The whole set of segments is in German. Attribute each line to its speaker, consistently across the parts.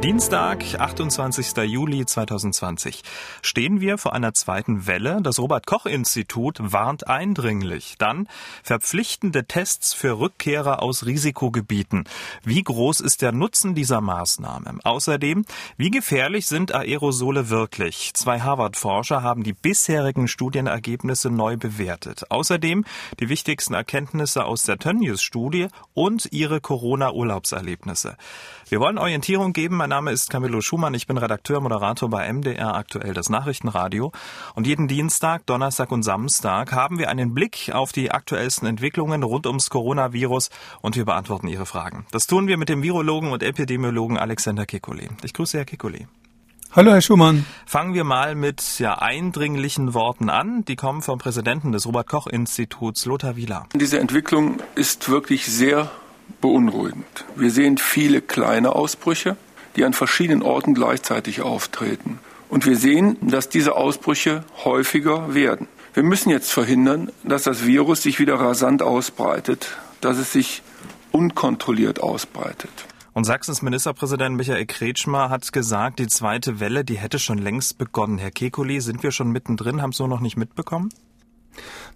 Speaker 1: Dienstag, 28. Juli 2020. Stehen wir vor einer zweiten Welle? Das Robert-Koch-Institut warnt eindringlich. Dann verpflichtende Tests für Rückkehrer aus Risikogebieten. Wie groß ist der Nutzen dieser Maßnahme? Außerdem, wie gefährlich sind Aerosole wirklich? Zwei Harvard-Forscher haben die bisherigen Studienergebnisse neu bewertet. Außerdem die wichtigsten Erkenntnisse aus der Tönnies-Studie und ihre Corona-Urlaubserlebnisse. Wir wollen Orientierung geben mein Name ist Camillo Schumann. Ich bin Redakteur, Moderator bei MDR aktuell das Nachrichtenradio. Und jeden Dienstag, Donnerstag und Samstag haben wir einen Blick auf die aktuellsten Entwicklungen rund ums Coronavirus und wir beantworten Ihre Fragen. Das tun wir mit dem Virologen und Epidemiologen Alexander Kekulé. Ich grüße Herr Kekulé.
Speaker 2: Hallo, Herr Schumann.
Speaker 1: Fangen wir mal mit ja, eindringlichen Worten an. Die kommen vom Präsidenten des Robert-Koch-Instituts, Lothar Wieler.
Speaker 3: Diese Entwicklung ist wirklich sehr beunruhigend. Wir sehen viele kleine Ausbrüche die an verschiedenen Orten gleichzeitig auftreten. Und wir sehen, dass diese Ausbrüche häufiger werden. Wir müssen jetzt verhindern, dass das Virus sich wieder rasant ausbreitet, dass es sich unkontrolliert ausbreitet.
Speaker 1: Und Sachsens Ministerpräsident Michael Kretschmer hat gesagt, die zweite Welle, die hätte schon längst begonnen. Herr Kekulé, sind wir schon mittendrin, haben es nur noch nicht mitbekommen?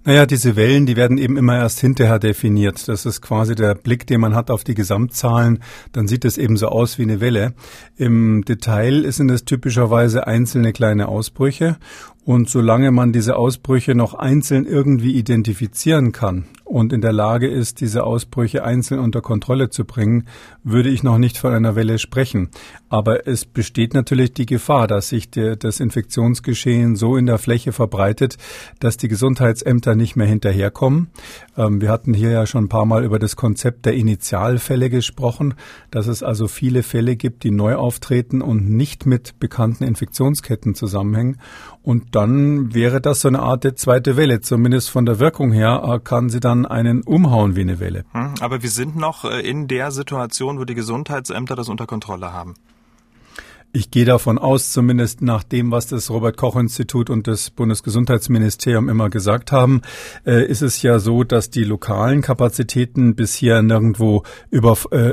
Speaker 2: Naja, diese Wellen, die werden eben immer erst hinterher definiert. Das ist quasi der Blick, den man hat auf die Gesamtzahlen. Dann sieht es eben so aus wie eine Welle. Im Detail sind es typischerweise einzelne kleine Ausbrüche. Und solange man diese Ausbrüche noch einzeln irgendwie identifizieren kann und in der Lage ist, diese Ausbrüche einzeln unter Kontrolle zu bringen, würde ich noch nicht von einer Welle sprechen. Aber es besteht natürlich die Gefahr, dass sich der, das Infektionsgeschehen so in der Fläche verbreitet, dass die Gesundheitsämter nicht mehr hinterherkommen. Ähm, wir hatten hier ja schon ein paar Mal über das Konzept der Initialfälle gesprochen, dass es also viele Fälle gibt, die neu auftreten und nicht mit bekannten Infektionsketten zusammenhängen. Und dann wäre das so eine Art der zweite Welle. Zumindest von der Wirkung her äh, kann sie dann einen umhauen wie eine Welle.
Speaker 1: Hm, aber wir sind noch äh, in der Situation, wo die Gesundheitsämter das unter Kontrolle haben.
Speaker 2: Ich gehe davon aus, zumindest nach dem, was das Robert Koch Institut und das Bundesgesundheitsministerium immer gesagt haben, äh, ist es ja so, dass die lokalen Kapazitäten bisher nirgendwo äh,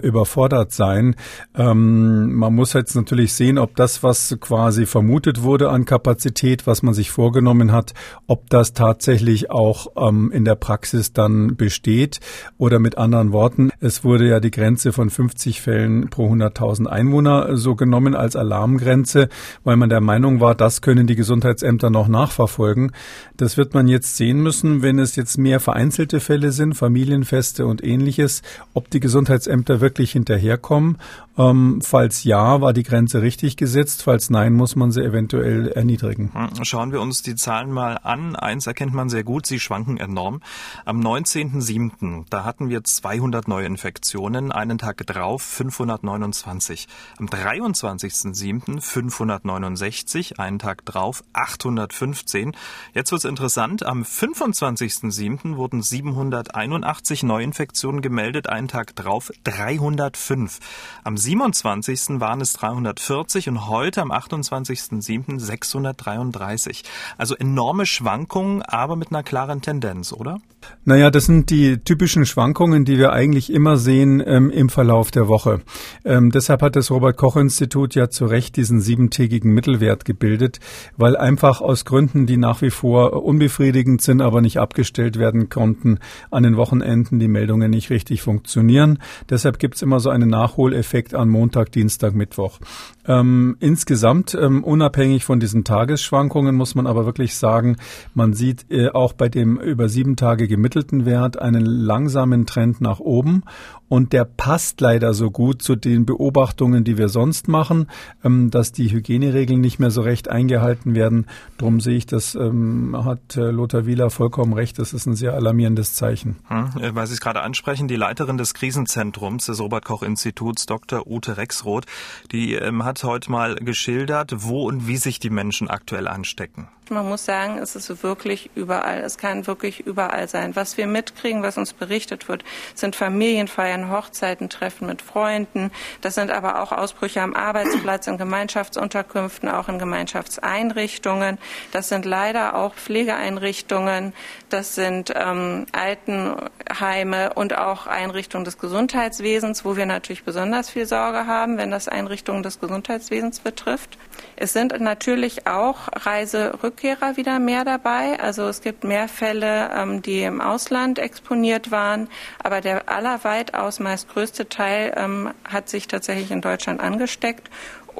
Speaker 2: überfordert seien. Ähm, man muss jetzt natürlich sehen, ob das, was quasi vermutet wurde an Kapazität, was man sich vorgenommen hat, ob das tatsächlich auch ähm, in der Praxis dann besteht. Oder mit anderen Worten, es wurde ja die Grenze von 50 Fällen pro 100.000 Einwohner so genommen als Alarmgrenze, weil man der Meinung war, das können die Gesundheitsämter noch nachverfolgen. Das wird man jetzt sehen müssen, wenn es jetzt mehr vereinzelte Fälle sind, Familienfeste und ähnliches, ob die Gesundheitsämter wirklich hinterherkommen. Ähm, falls ja, war die Grenze richtig gesetzt. Falls nein, muss man sie eventuell erniedrigen.
Speaker 1: Hm, schauen wir uns die Zahlen mal an. Eins erkennt man sehr gut, sie schwanken enorm. Am 19.07., da hatten wir 200 Neuinfektionen, einen Tag drauf 529. Am 23. 7. 569, einen Tag drauf 815. Jetzt wird es interessant, am 25.7. wurden 781 Neuinfektionen gemeldet, einen Tag drauf 305. Am 27. waren es 340 und heute am 28.7. 633. Also enorme Schwankungen, aber mit einer klaren Tendenz, oder?
Speaker 2: Naja, das sind die typischen Schwankungen, die wir eigentlich immer sehen ähm, im Verlauf der Woche. Ähm, deshalb hat das Robert Koch Institut ja zu Recht diesen siebentägigen Mittelwert gebildet, weil einfach aus Gründen, die nach wie vor unbefriedigend sind, aber nicht abgestellt werden konnten, an den Wochenenden die Meldungen nicht richtig funktionieren. Deshalb gibt's immer so einen Nachholeffekt an Montag, Dienstag, Mittwoch. Ähm, insgesamt, ähm, unabhängig von diesen Tagesschwankungen, muss man aber wirklich sagen, man sieht äh, auch bei dem über sieben Tage gemittelten Wert einen langsamen Trend nach oben und der passt leider so gut zu den Beobachtungen, die wir sonst machen, dass die Hygieneregeln nicht mehr so recht eingehalten werden. Drum sehe ich, das ähm, hat äh, Lothar Wieler vollkommen recht. Das ist ein sehr alarmierendes Zeichen.
Speaker 1: Hm, äh, weil Sie es gerade ansprechen, die Leiterin des Krisenzentrums des Robert-Koch-Instituts, Dr. Ute Rexroth, die ähm, hat heute mal geschildert, wo und wie sich die Menschen aktuell anstecken.
Speaker 4: Man muss sagen, es ist wirklich überall. Es kann wirklich überall sein. Was wir mitkriegen, was uns berichtet wird, sind Familienfeiern Feiern, Hochzeiten, Treffen mit Freunden. Das sind aber auch Ausbrüche am Arbeitsplatz, in Gemeinschaftsunterkünften, auch in Gemeinschaftseinrichtungen. Das sind leider auch Pflegeeinrichtungen. Das sind ähm, Altenheime und auch Einrichtungen des Gesundheitswesens, wo wir natürlich besonders viel Sorge haben, wenn das Einrichtungen des Gesundheitswesens betrifft. Es sind natürlich auch Reiserückkehrer wieder mehr dabei. Also es gibt mehr Fälle, ähm, die im Ausland exponiert waren, aber der aller weitaus meist größte Teil ähm, hat sich tatsächlich in Deutschland angesteckt.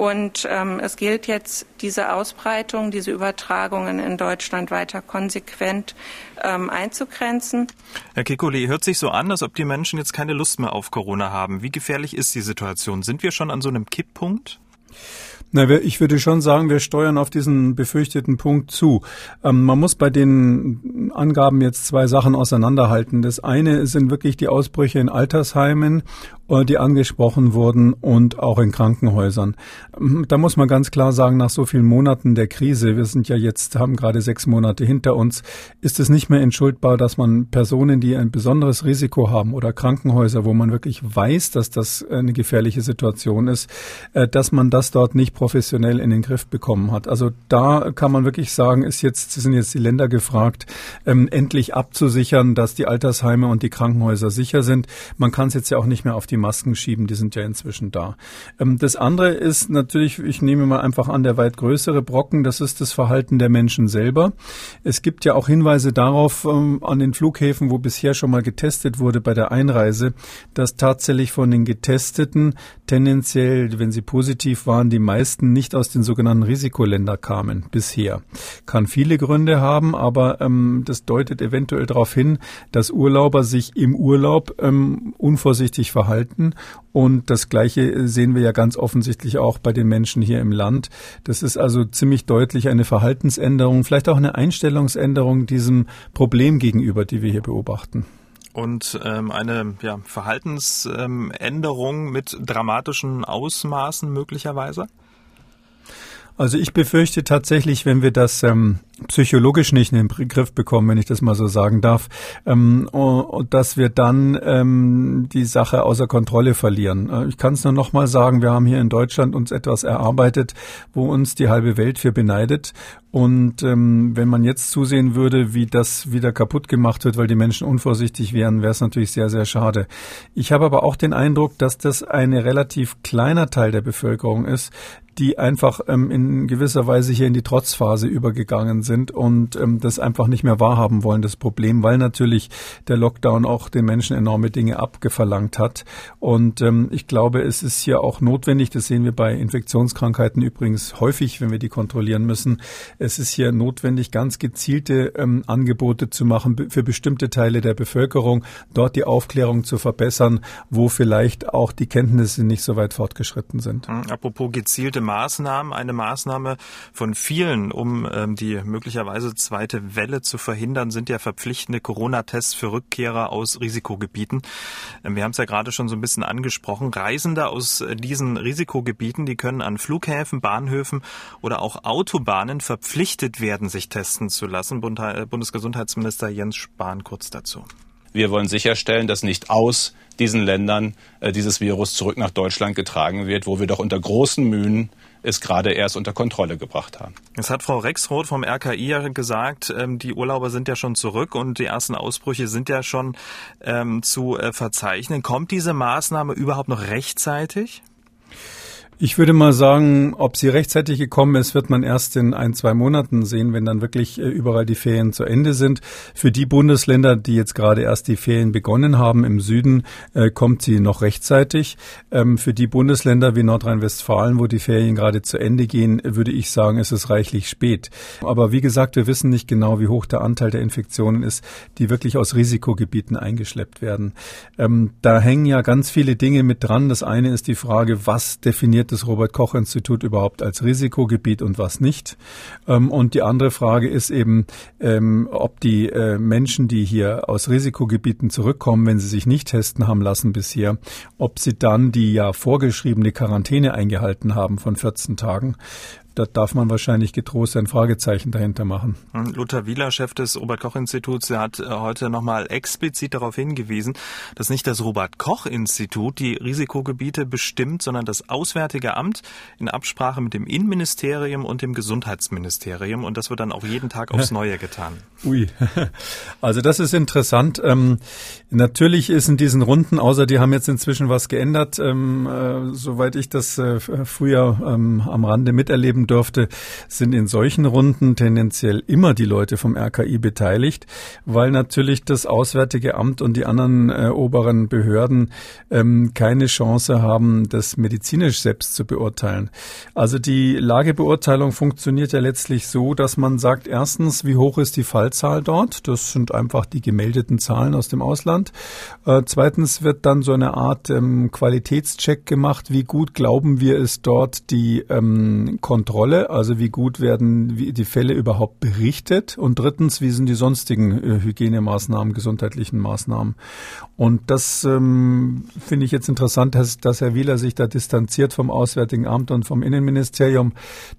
Speaker 4: Und ähm, es gilt jetzt, diese Ausbreitung, diese Übertragungen in Deutschland weiter konsequent ähm, einzugrenzen.
Speaker 1: Herr Kikuli, hört sich so an, als ob die Menschen jetzt keine Lust mehr auf Corona haben. Wie gefährlich ist die Situation? Sind wir schon an so einem Kipppunkt?
Speaker 2: Na, ich würde schon sagen, wir steuern auf diesen befürchteten Punkt zu. Ähm, man muss bei den Angaben jetzt zwei Sachen auseinanderhalten. Das eine sind wirklich die Ausbrüche in Altersheimen äh, die angesprochen wurden und auch in Krankenhäusern. Ähm, da muss man ganz klar sagen, nach so vielen Monaten der Krise, wir sind ja jetzt, haben gerade sechs Monate hinter uns, ist es nicht mehr entschuldbar, dass man Personen, die ein besonderes Risiko haben oder Krankenhäuser, wo man wirklich weiß, dass das eine gefährliche Situation ist, äh, dass man das dort nicht professionell in den Griff bekommen hat. Also da kann man wirklich sagen, ist jetzt, sind jetzt die Länder gefragt, ähm, endlich abzusichern, dass die Altersheime und die Krankenhäuser sicher sind. Man kann es jetzt ja auch nicht mehr auf die Masken schieben, die sind ja inzwischen da. Ähm, das andere ist natürlich, ich nehme mal einfach an, der weit größere Brocken, das ist das Verhalten der Menschen selber. Es gibt ja auch Hinweise darauf ähm, an den Flughäfen, wo bisher schon mal getestet wurde bei der Einreise, dass tatsächlich von den Getesteten tendenziell, wenn sie positiv waren, die meisten nicht aus den sogenannten Risikoländern kamen bisher. Kann viele Gründe haben, aber ähm, das deutet eventuell darauf hin, dass Urlauber sich im Urlaub ähm, unvorsichtig verhalten halten. Und das Gleiche sehen wir ja ganz offensichtlich auch bei den Menschen hier im Land. Das ist also ziemlich deutlich eine Verhaltensänderung, vielleicht auch eine Einstellungsänderung diesem Problem gegenüber, die wir hier beobachten
Speaker 1: und ähm, eine ja, Verhaltensänderung mit dramatischen Ausmaßen möglicherweise?
Speaker 2: Also ich befürchte tatsächlich, wenn wir das ähm, psychologisch nicht in den Griff bekommen, wenn ich das mal so sagen darf, ähm, dass wir dann ähm, die Sache außer Kontrolle verlieren. Äh, ich kann es nur noch mal sagen, wir haben hier in Deutschland uns etwas erarbeitet, wo uns die halbe Welt für beneidet. Und ähm, wenn man jetzt zusehen würde, wie das wieder kaputt gemacht wird, weil die Menschen unvorsichtig wären, wäre es natürlich sehr, sehr schade. Ich habe aber auch den Eindruck, dass das ein relativ kleiner Teil der Bevölkerung ist, die einfach ähm, in gewisser Weise hier in die Trotzphase übergegangen sind und ähm, das einfach nicht mehr wahrhaben wollen, das Problem, weil natürlich der Lockdown auch den Menschen enorme Dinge abgeverlangt hat. Und ähm, ich glaube, es ist hier auch notwendig, das sehen wir bei Infektionskrankheiten übrigens häufig, wenn wir die kontrollieren müssen, es ist hier notwendig, ganz gezielte ähm, Angebote zu machen für bestimmte Teile der Bevölkerung, dort die Aufklärung zu verbessern, wo vielleicht auch die Kenntnisse nicht so weit fortgeschritten sind.
Speaker 1: Hm, apropos gezielte Maßnahmen. Eine Maßnahme von vielen, um ähm, die möglicherweise zweite Welle zu verhindern, sind ja verpflichtende Corona-Tests für Rückkehrer aus Risikogebieten. Ähm, wir haben es ja gerade schon so ein bisschen angesprochen. Reisende aus äh, diesen Risikogebieten, die können an Flughäfen, Bahnhöfen oder auch Autobahnen verpflichtet werden, sich testen zu lassen. Äh, Bundesgesundheitsminister Jens Spahn kurz dazu.
Speaker 5: Wir wollen sicherstellen, dass nicht aus diesen Ländern äh, dieses Virus zurück nach Deutschland getragen wird, wo wir doch unter großen Mühen es gerade erst unter Kontrolle gebracht haben.
Speaker 1: Es hat Frau Rexroth vom RKI ja gesagt, ähm, die Urlauber sind ja schon zurück und die ersten Ausbrüche sind ja schon ähm, zu äh, verzeichnen. Kommt diese Maßnahme überhaupt noch rechtzeitig?
Speaker 2: Ich würde mal sagen, ob sie rechtzeitig gekommen ist, wird man erst in ein, zwei Monaten sehen, wenn dann wirklich äh, überall die Ferien zu Ende sind. Für die Bundesländer, die jetzt gerade erst die Ferien begonnen haben im Süden, äh, kommt sie noch rechtzeitig. Ähm, für die Bundesländer wie Nordrhein-Westfalen, wo die Ferien gerade zu Ende gehen, würde ich sagen, ist es reichlich spät. Aber wie gesagt, wir wissen nicht genau, wie hoch der Anteil der Infektionen ist, die wirklich aus Risikogebieten eingeschleppt werden. Ähm, da hängen ja ganz viele Dinge mit dran. Das eine ist die Frage, was definiert das Robert Koch Institut überhaupt als Risikogebiet und was nicht? Ähm, und die andere Frage ist eben, ähm, ob die äh, Menschen, die hier aus Risikogebieten zurückkommen, wenn sie sich nicht testen haben lassen bisher, ob sie dann die ja vorgeschriebene Quarantäne eingehalten haben von 14 Tagen. Da darf man wahrscheinlich getrost ein Fragezeichen dahinter machen.
Speaker 1: Hm, Lothar Wieler, Chef des Robert-Koch-Instituts, der hat äh, heute nochmal explizit darauf hingewiesen, dass nicht das Robert-Koch-Institut die Risikogebiete bestimmt, sondern das Auswärtige Amt in Absprache mit dem Innenministerium und dem Gesundheitsministerium. Und das wird dann auch jeden Tag aufs Neue getan.
Speaker 2: Ui, also das ist interessant. Ähm, natürlich ist in diesen Runden, außer die haben jetzt inzwischen was geändert, ähm, äh, soweit ich das äh, früher ähm, am Rande miterleben durfte, sind in solchen Runden tendenziell immer die Leute vom RKI beteiligt, weil natürlich das Auswärtige Amt und die anderen äh, oberen Behörden ähm, keine Chance haben, das medizinisch selbst zu beurteilen. Also die Lagebeurteilung funktioniert ja letztlich so, dass man sagt, erstens, wie hoch ist die Fallzahl dort? Das sind einfach die gemeldeten Zahlen aus dem Ausland. Äh, zweitens wird dann so eine Art ähm, Qualitätscheck gemacht, wie gut glauben wir es dort die ähm, Kontrolle, also wie gut werden die Fälle überhaupt berichtet und drittens, wie sind die sonstigen äh, Hygienemaßnahmen, gesundheitlichen Maßnahmen. Und das ähm, finde ich jetzt interessant, dass, dass Herr Wieler sich da distanziert vom Auswärtigen Amt und vom Innenministerium.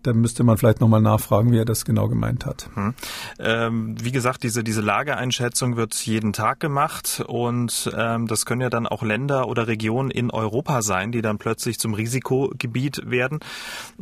Speaker 2: Da müsste man vielleicht nochmal nachfragen, wie er das genau gemeint hat. Hm.
Speaker 1: Ähm, wie gesagt, diese, diese Lageeinschätzung wird jeden Tag gemacht und ähm, das können ja dann auch Länder oder Regionen in Europa sein, die dann plötzlich zum Risikogebiet werden.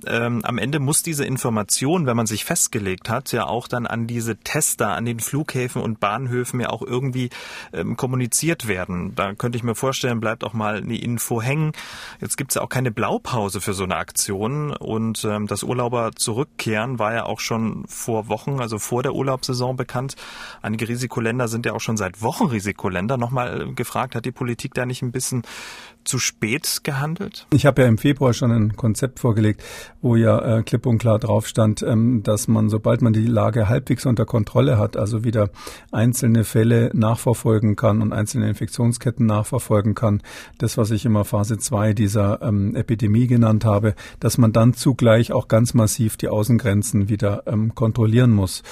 Speaker 1: Ähm, am Ende muss diese Information, wenn man sich festgelegt hat, ja auch dann an diese Tester an den Flughäfen und Bahnhöfen ja auch irgendwie ähm, kommuniziert werden. Da könnte ich mir vorstellen, bleibt auch mal eine Info hängen. Jetzt gibt es ja auch keine Blaupause für so eine Aktion und ähm, das Urlauber zurückkehren war ja auch schon vor Wochen, also vor der Urlaubssaison bekannt. Einige Risikoländer sind ja auch schon seit Wochen Risikoländer. Nochmal gefragt, hat die Politik da nicht ein bisschen zu spät gehandelt?
Speaker 2: Ich habe ja im Februar schon ein Konzept vorgelegt, wo ja äh, klipp und klar drauf stand, ähm, dass man, sobald man die Lage halbwegs unter Kontrolle hat, also wieder einzelne Fälle nachverfolgen kann und einzelne Infektionsketten nachverfolgen kann, das, was ich immer Phase 2 dieser ähm, Epidemie genannt habe, dass man dann zugleich auch ganz massiv die Außengrenzen wieder ähm, kontrollieren muss.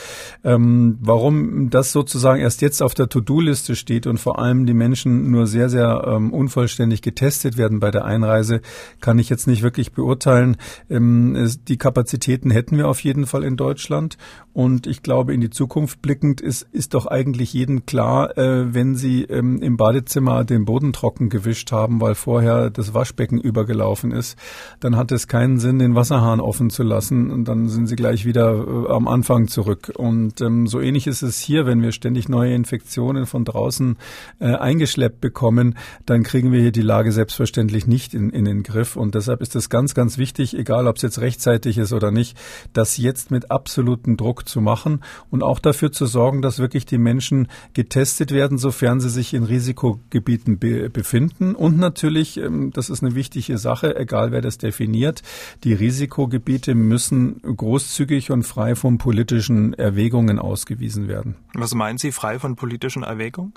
Speaker 2: Ähm, warum das sozusagen erst jetzt auf der To-Do-Liste steht und vor allem die Menschen nur sehr, sehr ähm, unvollständig getestet getestet werden bei der Einreise, kann ich jetzt nicht wirklich beurteilen. Ähm, die Kapazitäten hätten wir auf jeden Fall in Deutschland. Und ich glaube, in die Zukunft blickend ist, ist doch eigentlich jedem klar, äh, wenn Sie ähm, im Badezimmer den Boden trocken gewischt haben, weil vorher das Waschbecken übergelaufen ist, dann hat es keinen Sinn, den Wasserhahn offen zu lassen. Und dann sind Sie gleich wieder äh, am Anfang zurück. Und ähm, so ähnlich ist es hier, wenn wir ständig neue Infektionen von draußen äh, eingeschleppt bekommen, dann kriegen wir hier die Lage selbstverständlich nicht in, in den Griff. Und deshalb ist es ganz, ganz wichtig, egal ob es jetzt rechtzeitig ist oder nicht, dass jetzt mit absolutem Druck zu machen und auch dafür zu sorgen, dass wirklich die Menschen getestet werden, sofern sie sich in Risikogebieten be befinden. Und natürlich, ähm, das ist eine wichtige Sache, egal wer das definiert, die Risikogebiete müssen großzügig und frei von politischen Erwägungen ausgewiesen werden.
Speaker 1: Was meinen Sie frei von politischen Erwägungen?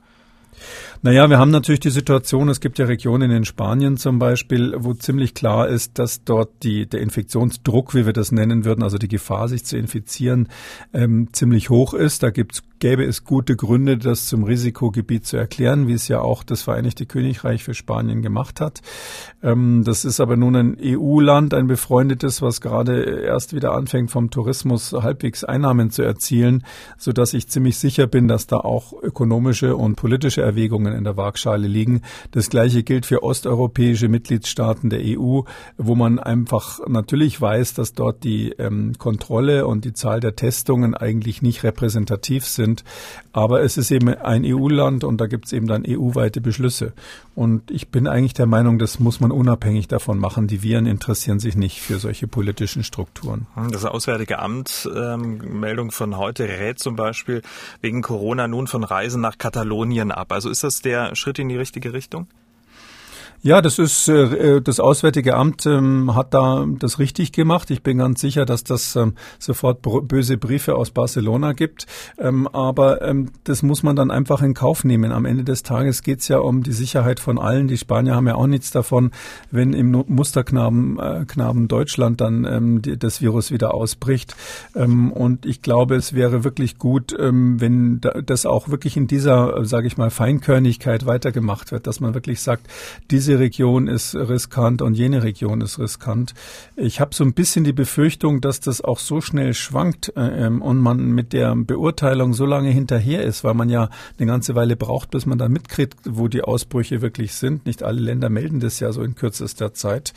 Speaker 2: Naja, wir haben natürlich die Situation, es gibt ja Regionen in Spanien zum Beispiel, wo ziemlich klar ist, dass dort die, der Infektionsdruck, wie wir das nennen würden, also die Gefahr, sich zu infizieren, ähm, ziemlich hoch ist. Da gibt's gäbe es gute Gründe, das zum Risikogebiet zu erklären, wie es ja auch das Vereinigte Königreich für Spanien gemacht hat. Ähm, das ist aber nun ein EU-Land, ein befreundetes, was gerade erst wieder anfängt, vom Tourismus halbwegs Einnahmen zu erzielen, so dass ich ziemlich sicher bin, dass da auch ökonomische und politische Erwägungen in der Waagschale liegen. Das Gleiche gilt für osteuropäische Mitgliedstaaten der EU, wo man einfach natürlich weiß, dass dort die ähm, Kontrolle und die Zahl der Testungen eigentlich nicht repräsentativ sind sind. Aber es ist eben ein EU-Land und da gibt es eben dann EU-weite Beschlüsse. Und ich bin eigentlich der Meinung, das muss man unabhängig davon machen. Die Viren interessieren sich nicht für solche politischen Strukturen.
Speaker 1: Das Auswärtige Amt, ähm, Meldung von heute, rät zum Beispiel wegen Corona nun von Reisen nach Katalonien ab. Also ist das der Schritt in die richtige Richtung?
Speaker 2: Ja, das ist äh, äh, das Auswärtige Amt ähm, hat da das richtig gemacht. Ich bin ganz sicher, dass das ähm, sofort böse Briefe aus Barcelona gibt. Ähm, aber ähm, das muss man dann einfach in Kauf nehmen. Am Ende des Tages geht es ja um die Sicherheit von allen. Die Spanier haben ja auch nichts davon, wenn im Musterknaben äh, Knaben Deutschland dann ähm, das Virus wieder ausbricht. Ähm, und ich glaube, es wäre wirklich gut, ähm, wenn da, das auch wirklich in dieser, äh, sage ich mal, Feinkörnigkeit weitergemacht wird, dass man wirklich sagt, diese diese Region ist riskant und jene Region ist riskant. Ich habe so ein bisschen die Befürchtung, dass das auch so schnell schwankt äh, ähm, und man mit der Beurteilung so lange hinterher ist, weil man ja eine ganze Weile braucht, bis man dann mitkriegt, wo die Ausbrüche wirklich sind. Nicht alle Länder melden das ja so in kürzester Zeit,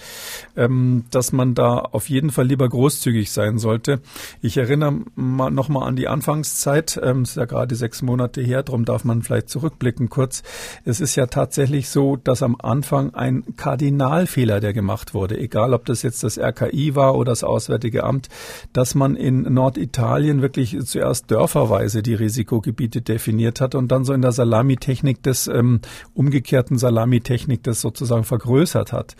Speaker 2: ähm, dass man da auf jeden Fall lieber großzügig sein sollte. Ich erinnere mal nochmal an die Anfangszeit. Ähm, ist ja gerade sechs Monate her, darum darf man vielleicht zurückblicken kurz. Es ist ja tatsächlich so, dass am Anfang ein Kardinalfehler, der gemacht wurde, egal ob das jetzt das RKI war oder das Auswärtige Amt, dass man in Norditalien wirklich zuerst dörferweise die Risikogebiete definiert hat und dann so in der Salamitechnik des ähm, umgekehrten Salamitechnik das sozusagen vergrößert hat.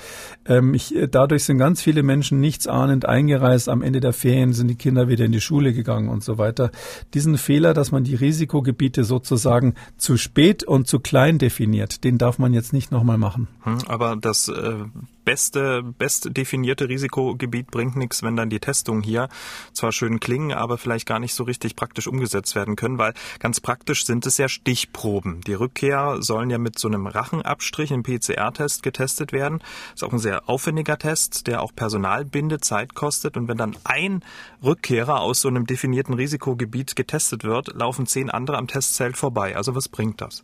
Speaker 2: Ähm, ich, dadurch sind ganz viele Menschen nichtsahnend eingereist. Am Ende der Ferien sind die Kinder wieder in die Schule gegangen und so weiter. Diesen Fehler, dass man die Risikogebiete sozusagen zu spät und zu klein definiert, den darf man jetzt nicht nochmal machen.
Speaker 1: Hm, aber das äh, beste, best definierte Risikogebiet bringt nichts, wenn dann die Testungen hier zwar schön klingen, aber vielleicht gar nicht so richtig praktisch umgesetzt werden können, weil ganz praktisch sind es ja Stichproben. Die Rückkehr sollen ja mit so einem Rachenabstrich, einem PCR-Test getestet werden. Ist auch ein sehr aufwendiger Test, der auch Personal bindet, Zeit kostet. Und wenn dann ein Rückkehrer aus so einem definierten Risikogebiet getestet wird, laufen zehn andere am Testzelt vorbei. Also was bringt das?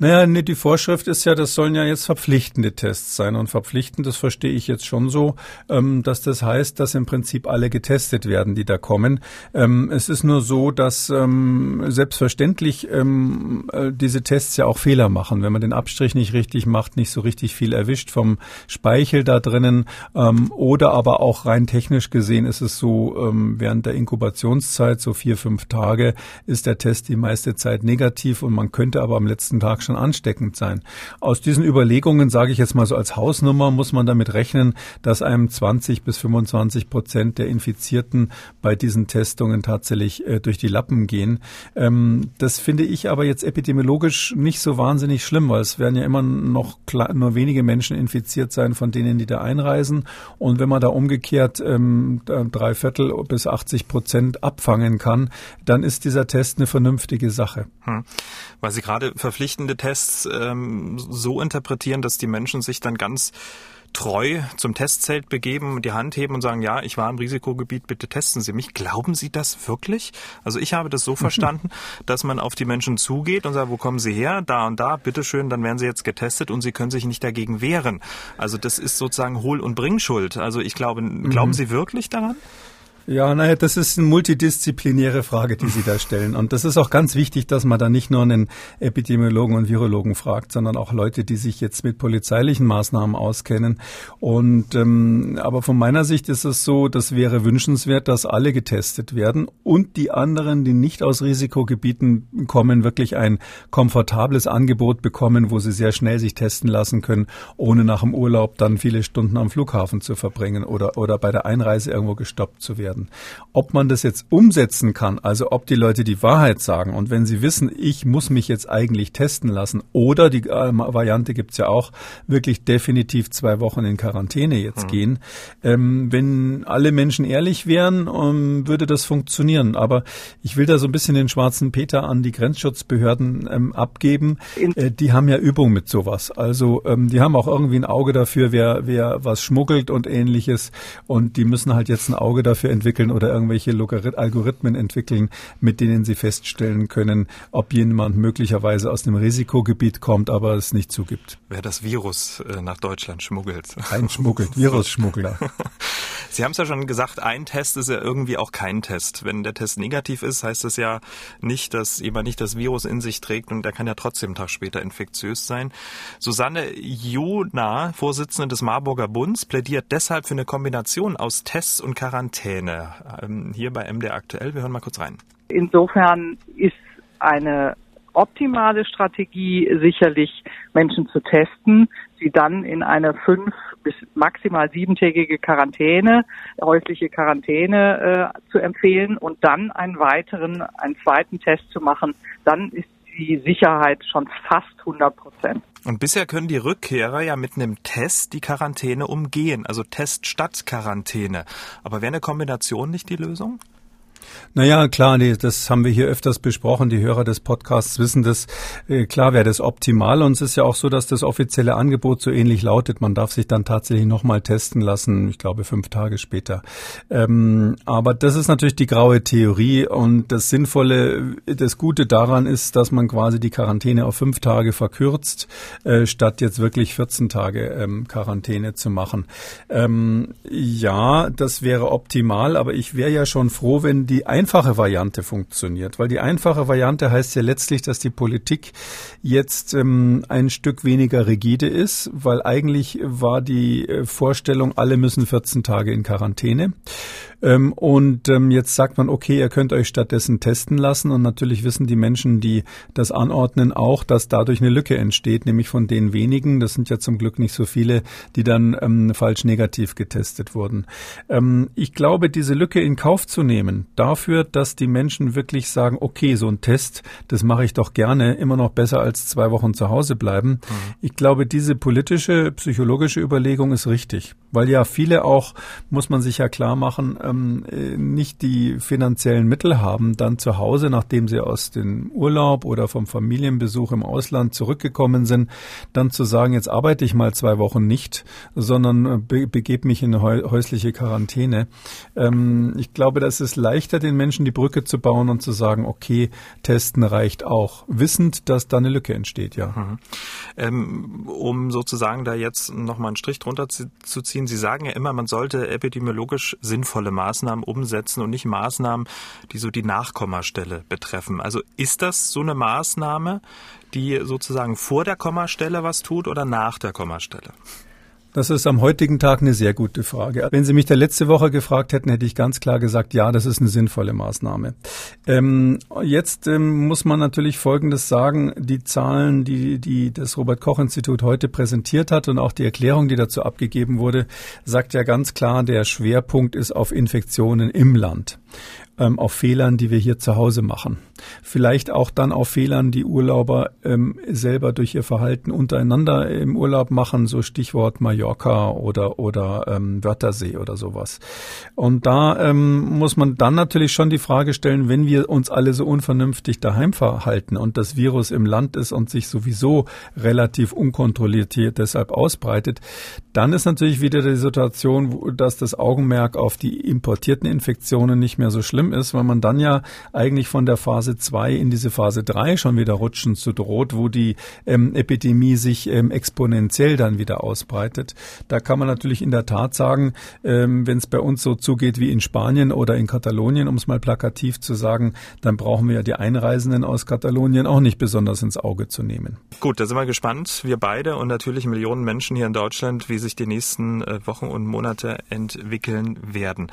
Speaker 2: Naja, nee, die Vorschrift ist ja, das sollen ja jetzt verpflichtende Tests sein. Und verpflichtend, das verstehe ich jetzt schon so, ähm, dass das heißt, dass im Prinzip alle getestet werden, die da kommen. Ähm, es ist nur so, dass ähm, selbstverständlich äh, diese Tests ja auch Fehler machen. Wenn man den Abstrich nicht richtig macht, nicht so richtig viel erwischt vom Speichel da drinnen. Oder aber auch rein technisch gesehen ist es so, während der Inkubationszeit, so vier, fünf Tage, ist der Test die meiste Zeit negativ und man könnte aber am letzten Tag schon ansteckend sein. Aus diesen Überlegungen, sage ich jetzt mal so als Hausnummer, muss man damit rechnen, dass einem 20 bis 25 Prozent der Infizierten bei diesen Testungen tatsächlich äh, durch die Lappen gehen. Ähm, das finde ich aber jetzt epidemiologisch nicht so wahnsinnig schlimm, weil es werden ja immer noch nur wenige Menschen infiziert sein von denen, die da einreisen. Und wenn man da umgekehrt ähm, drei Viertel bis 80 Prozent abfangen kann, dann ist dieser Test eine vernünftige Sache. Hm.
Speaker 1: Weil Sie gerade verpflichtende Tests ähm, so interpretieren, dass die Menschen sich dann ganz treu zum Testzelt begeben, die Hand heben und sagen, ja, ich war im Risikogebiet, bitte testen Sie mich. Glauben Sie das wirklich? Also ich habe das so verstanden, dass man auf die Menschen zugeht und sagt, wo kommen Sie her? Da und da, bitteschön, dann werden Sie jetzt getestet und Sie können sich nicht dagegen wehren. Also das ist sozusagen Hohl- und Bringschuld. Also ich glaube, glauben mhm. Sie wirklich daran?
Speaker 2: Ja, naja, das ist eine multidisziplinäre Frage, die Sie da stellen. Und das ist auch ganz wichtig, dass man da nicht nur einen Epidemiologen und Virologen fragt, sondern auch Leute, die sich jetzt mit polizeilichen Maßnahmen auskennen. Und ähm, aber von meiner Sicht ist es so, das wäre wünschenswert, dass alle getestet werden und die anderen, die nicht aus Risikogebieten kommen, wirklich ein komfortables Angebot bekommen, wo sie sehr schnell sich testen lassen können, ohne nach dem Urlaub dann viele Stunden am Flughafen zu verbringen oder, oder bei der Einreise irgendwo gestoppt zu werden werden. Ob man das jetzt umsetzen kann, also ob die Leute die Wahrheit sagen und wenn sie wissen, ich muss mich jetzt eigentlich testen lassen oder die äh, Variante gibt's ja auch, wirklich definitiv zwei Wochen in Quarantäne jetzt mhm. gehen. Ähm, wenn alle Menschen ehrlich wären, um, ähm, würde das funktionieren. Aber ich will da so ein bisschen den schwarzen Peter an die Grenzschutzbehörden ähm, abgeben. Äh, die haben ja Übung mit sowas. Also ähm, die haben auch irgendwie ein Auge dafür, wer, wer was schmuggelt und ähnliches. Und die müssen halt jetzt ein Auge dafür entwickeln, entwickeln oder irgendwelche Algorithmen entwickeln, mit denen sie feststellen können, ob jemand möglicherweise aus dem Risikogebiet kommt, aber es nicht zugibt.
Speaker 1: Wer das Virus äh, nach Deutschland schmuggelt.
Speaker 2: Einschmuggelt, Virusschmuggler.
Speaker 1: Sie haben es ja schon gesagt, ein Test ist ja irgendwie auch kein Test. Wenn der Test negativ ist, heißt das ja nicht, dass jemand nicht das Virus in sich trägt und der kann ja trotzdem einen Tag später infektiös sein. Susanne Jona, Vorsitzende des Marburger Bunds, plädiert deshalb für eine Kombination aus Tests und Quarantäne. Ähm, hier bei MD aktuell. Wir hören mal kurz rein.
Speaker 6: Insofern ist eine optimale Strategie sicherlich Menschen zu testen, sie dann in eine fünf bis maximal siebentägige Quarantäne, häusliche Quarantäne äh, zu empfehlen und dann einen weiteren, einen zweiten Test zu machen. Dann ist die Sicherheit schon fast 100 Prozent.
Speaker 1: Und bisher können die Rückkehrer ja mit einem Test die Quarantäne umgehen, also Test statt Quarantäne. Aber wäre eine Kombination nicht die Lösung?
Speaker 2: Naja, klar, das haben wir hier öfters besprochen. Die Hörer des Podcasts wissen das. Äh, klar wäre das optimal. Und es ist ja auch so, dass das offizielle Angebot so ähnlich lautet. Man darf sich dann tatsächlich nochmal testen lassen. Ich glaube, fünf Tage später. Ähm, aber das ist natürlich die graue Theorie. Und das Sinnvolle, das Gute daran ist, dass man quasi die Quarantäne auf fünf Tage verkürzt, äh, statt jetzt wirklich 14 Tage ähm, Quarantäne zu machen. Ähm, ja, das wäre optimal. Aber ich wäre ja schon froh, wenn die einfache Variante funktioniert. Weil die einfache Variante heißt ja letztlich, dass die Politik jetzt ähm, ein Stück weniger rigide ist, weil eigentlich war die äh, Vorstellung, alle müssen 14 Tage in Quarantäne. Ähm, und ähm, jetzt sagt man, okay, ihr könnt euch stattdessen testen lassen. Und natürlich wissen die Menschen, die das anordnen, auch, dass dadurch eine Lücke entsteht, nämlich von den wenigen, das sind ja zum Glück nicht so viele, die dann ähm, falsch negativ getestet wurden. Ähm, ich glaube, diese Lücke in Kauf zu nehmen, dafür, dass die Menschen wirklich sagen, okay, so ein Test, das mache ich doch gerne, immer noch besser als zwei Wochen zu Hause bleiben. Mhm. Ich glaube, diese politische, psychologische Überlegung ist richtig, weil ja viele auch, muss man sich ja klar machen, ähm, äh, nicht die finanziellen Mittel haben, dann zu Hause, nachdem sie aus dem Urlaub oder vom Familienbesuch im Ausland zurückgekommen sind, dann zu sagen, jetzt arbeite ich mal zwei Wochen nicht, sondern äh, be begebe mich in häusliche Quarantäne. Ähm, ich glaube, das ist leichter, den Menschen die Brücke zu bauen und zu sagen, okay, testen reicht auch, wissend, dass da eine Lücke entsteht, ja. Mhm.
Speaker 1: Ähm, um sozusagen da jetzt nochmal einen Strich drunter zu, zu ziehen, Sie sagen ja immer, man sollte epidemiologisch sinnvolle Maßnahmen umsetzen und nicht Maßnahmen, die so die Nachkommastelle betreffen. Also ist das so eine Maßnahme, die sozusagen vor der Kommastelle was tut oder nach der Kommastelle?
Speaker 2: Das ist am heutigen Tag eine sehr gute Frage. Wenn Sie mich da letzte Woche gefragt hätten, hätte ich ganz klar gesagt, ja, das ist eine sinnvolle Maßnahme. Ähm, jetzt ähm, muss man natürlich Folgendes sagen. Die Zahlen, die, die das Robert-Koch-Institut heute präsentiert hat und auch die Erklärung, die dazu abgegeben wurde, sagt ja ganz klar, der Schwerpunkt ist auf Infektionen im Land ähm, auf Fehlern, die wir hier zu Hause machen. Vielleicht auch dann auf Fehlern, die Urlauber ähm, selber durch ihr Verhalten untereinander im Urlaub machen, so Stichwort Mallorca oder, oder ähm, Wörthersee oder sowas. Und da ähm, muss man dann natürlich schon die Frage stellen, wenn wir uns alle so unvernünftig daheim verhalten und das Virus im Land ist und sich sowieso relativ unkontrolliert hier deshalb ausbreitet, dann ist natürlich wieder die Situation, dass das Augenmerk auf die importierten Infektionen nicht mehr so schlimm ist, weil man dann ja eigentlich von der Phase 2 in diese Phase 3 schon wieder rutschen zu droht, wo die ähm, Epidemie sich ähm, exponentiell dann wieder ausbreitet. Da kann man natürlich in der Tat sagen, ähm, wenn es bei uns so zugeht wie in Spanien oder in Katalonien, um es mal plakativ zu sagen, dann brauchen wir ja die Einreisenden aus Katalonien auch nicht besonders ins Auge zu nehmen.
Speaker 1: Gut, da sind wir gespannt, wir beide und natürlich Millionen Menschen hier in Deutschland, wie sich die nächsten äh, Wochen und Monate entwickeln werden.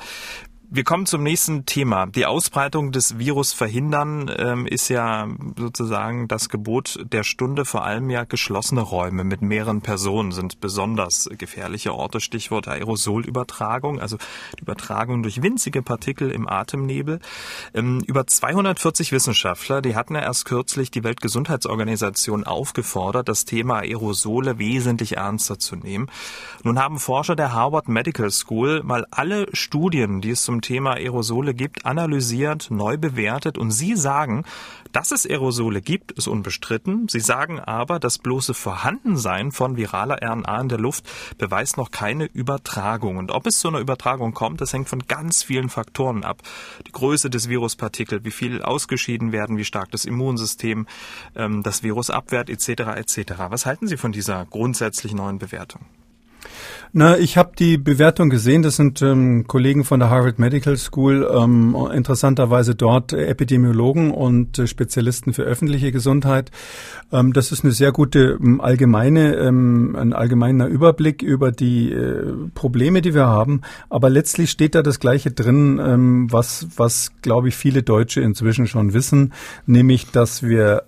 Speaker 1: Wir kommen zum nächsten Thema. Die Ausbreitung des Virus verhindern ähm, ist ja sozusagen das Gebot der Stunde. Vor allem ja geschlossene Räume mit mehreren Personen sind besonders gefährliche Orte. Stichwort Aerosolübertragung, also die Übertragung durch winzige Partikel im Atemnebel. Ähm, über 240 Wissenschaftler, die hatten ja erst kürzlich die Weltgesundheitsorganisation aufgefordert, das Thema Aerosole wesentlich ernster zu nehmen. Nun haben Forscher der Harvard Medical School mal alle Studien, die es zum zum Thema Aerosole gibt, analysiert, neu bewertet und Sie sagen, dass es Aerosole gibt, ist unbestritten. Sie sagen aber, das bloße Vorhandensein von viraler RNA in der Luft beweist noch keine Übertragung. Und ob es zu einer Übertragung kommt, das hängt von ganz vielen Faktoren ab. Die Größe des Viruspartikels, wie viel ausgeschieden werden, wie stark das Immunsystem ähm, das Virus abwehrt, etc. etc. Was halten Sie von dieser grundsätzlich neuen Bewertung?
Speaker 2: Na, ich habe die Bewertung gesehen. Das sind ähm, Kollegen von der Harvard Medical School, ähm, interessanterweise dort Epidemiologen und äh, Spezialisten für öffentliche Gesundheit. Ähm, das ist eine sehr gute ähm, allgemeine, ähm, ein allgemeiner Überblick über die äh, Probleme, die wir haben. Aber letztlich steht da das Gleiche drin, ähm, was, was glaube ich viele Deutsche inzwischen schon wissen, nämlich, dass wir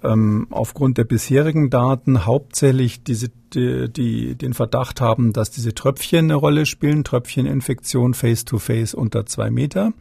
Speaker 2: aufgrund der bisherigen Daten hauptsächlich diese die, die den Verdacht haben, dass diese Tröpfchen eine Rolle spielen, Tröpfcheninfektion face-to-face unter zwei Meter.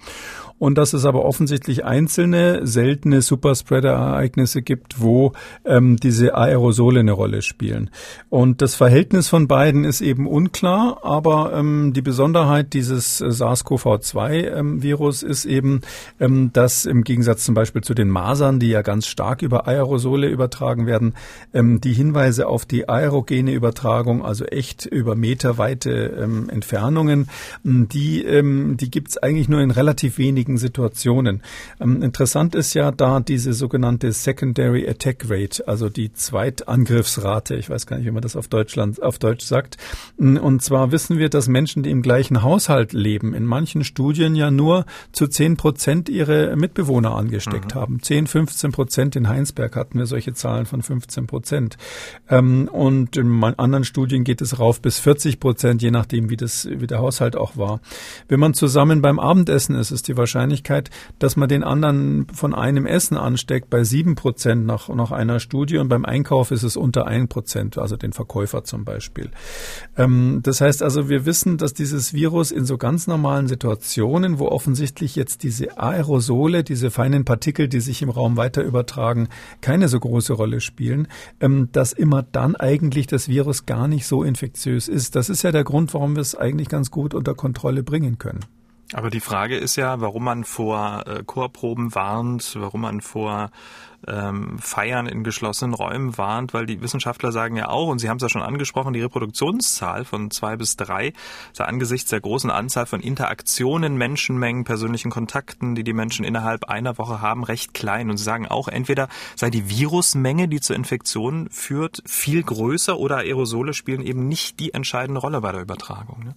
Speaker 2: Und dass es aber offensichtlich einzelne, seltene Superspreader-Ereignisse gibt, wo ähm, diese Aerosole eine Rolle spielen. Und das Verhältnis von beiden ist eben unklar, aber ähm, die Besonderheit dieses äh, SARS-CoV-2-Virus ähm, ist eben, ähm, dass im Gegensatz zum Beispiel zu den Masern, die ja ganz stark über Aerosole übertragen werden, ähm, die Hinweise auf die aerogene Übertragung, also echt über meterweite ähm, Entfernungen, die, die gibt es eigentlich nur in relativ wenigen Situationen. Ähm, interessant ist ja da diese sogenannte Secondary Attack Rate, also die Zweitangriffsrate. Ich weiß gar nicht, wie man das auf Deutschland, auf Deutsch sagt. Und zwar wissen wir, dass Menschen, die im gleichen Haushalt leben, in manchen Studien ja nur zu zehn Prozent ihre Mitbewohner angesteckt mhm. haben. 10, 15 Prozent in Heinsberg hatten wir solche Zahlen von 15 Prozent. Ähm, und in anderen Studien geht es rauf bis 40 Prozent, je nachdem, wie das, wie der Haushalt auch war. Wenn man zusammen beim Abendessen ist, ist die Wahrscheinlichkeit, dass man den anderen von einem Essen ansteckt, bei sieben Prozent nach, nach einer Studie und beim Einkauf ist es unter ein Prozent, also den Verkäufer zum Beispiel. Ähm, das heißt also, wir wissen, dass dieses Virus in so ganz normalen Situationen, wo offensichtlich jetzt diese Aerosole, diese feinen Partikel, die sich im Raum weiter übertragen, keine so große Rolle spielen, ähm, dass immer dann eigentlich das Virus gar nicht so infektiös ist. Das ist ja der Grund, warum wir es eigentlich ganz gut unter Kontrolle bringen können.
Speaker 1: Aber die Frage ist ja, warum man vor äh, Chorproben warnt, warum man vor ähm, Feiern in geschlossenen Räumen warnt, weil die Wissenschaftler sagen ja auch, und Sie haben es ja schon angesprochen, die Reproduktionszahl von zwei bis drei sei angesichts der großen Anzahl von Interaktionen, Menschenmengen, persönlichen Kontakten, die die Menschen innerhalb einer Woche haben, recht klein. Und Sie sagen auch, entweder sei die Virusmenge, die zur Infektion führt, viel größer oder Aerosole spielen eben nicht die entscheidende Rolle bei der Übertragung. Ne?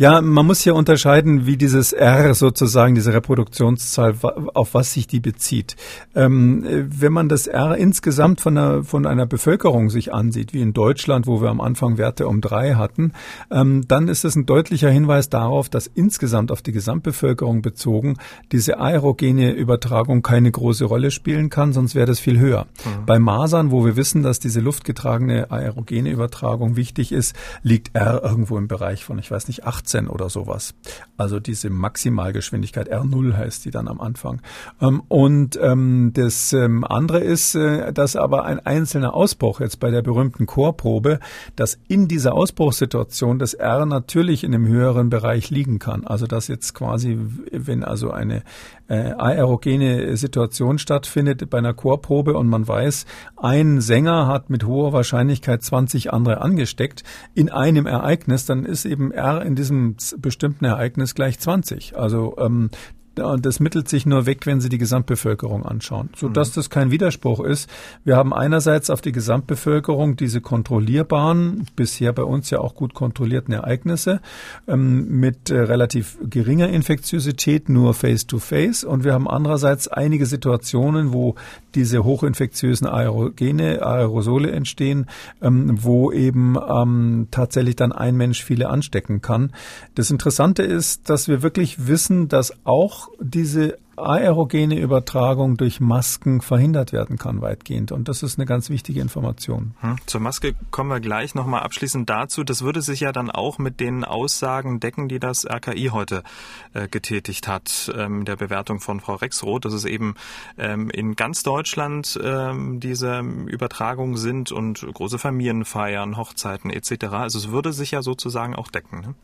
Speaker 2: Ja, man muss hier unterscheiden, wie dieses R sozusagen, diese Reproduktionszahl, auf was sich die bezieht. Ähm, wenn man das R insgesamt von einer, von einer Bevölkerung sich ansieht, wie in Deutschland, wo wir am Anfang Werte um drei hatten, ähm, dann ist es ein deutlicher Hinweis darauf, dass insgesamt auf die Gesamtbevölkerung bezogen diese aerogene Übertragung keine große Rolle spielen kann, sonst wäre das viel höher. Mhm. Bei Masern, wo wir wissen, dass diese luftgetragene aerogene Übertragung wichtig ist, liegt R irgendwo im Bereich von, ich weiß nicht, 8 18 oder sowas. Also diese Maximalgeschwindigkeit R0 heißt die dann am Anfang. Ähm, und ähm, das ähm, andere ist, äh, dass aber ein einzelner Ausbruch jetzt bei der berühmten Chorprobe, dass in dieser Ausbruchssituation das R natürlich in einem höheren Bereich liegen kann. Also dass jetzt quasi, wenn also eine äh, aerogene Situation stattfindet bei einer Chorprobe und man weiß, ein Sänger hat mit hoher Wahrscheinlichkeit 20 andere angesteckt in einem Ereignis, dann ist eben R in diesem bestimmten Ereignis gleich 20. Also ähm, das mittelt sich nur weg, wenn Sie die Gesamtbevölkerung anschauen, sodass mhm. das kein Widerspruch ist. Wir haben einerseits auf die Gesamtbevölkerung diese kontrollierbaren, bisher bei uns ja auch gut kontrollierten Ereignisse ähm, mit äh, relativ geringer Infektiosität, nur face-to-face. -face. Und wir haben andererseits einige Situationen, wo diese hochinfektiösen Aerogene, Aerosole entstehen, ähm, wo eben ähm, tatsächlich dann ein Mensch viele anstecken kann. Das Interessante ist, dass wir wirklich wissen, dass auch diese aerogene Übertragung durch Masken verhindert werden kann weitgehend. Und das ist eine ganz wichtige Information.
Speaker 1: Hm. Zur Maske kommen wir gleich nochmal abschließend dazu. Das würde sich ja dann auch mit den Aussagen decken, die das RKI heute äh, getätigt hat, ähm, der Bewertung von Frau Rexroth, dass es eben ähm, in ganz Deutschland ähm, diese Übertragungen sind und große Familienfeiern, Hochzeiten etc. Also es würde sich ja sozusagen auch decken. Ne?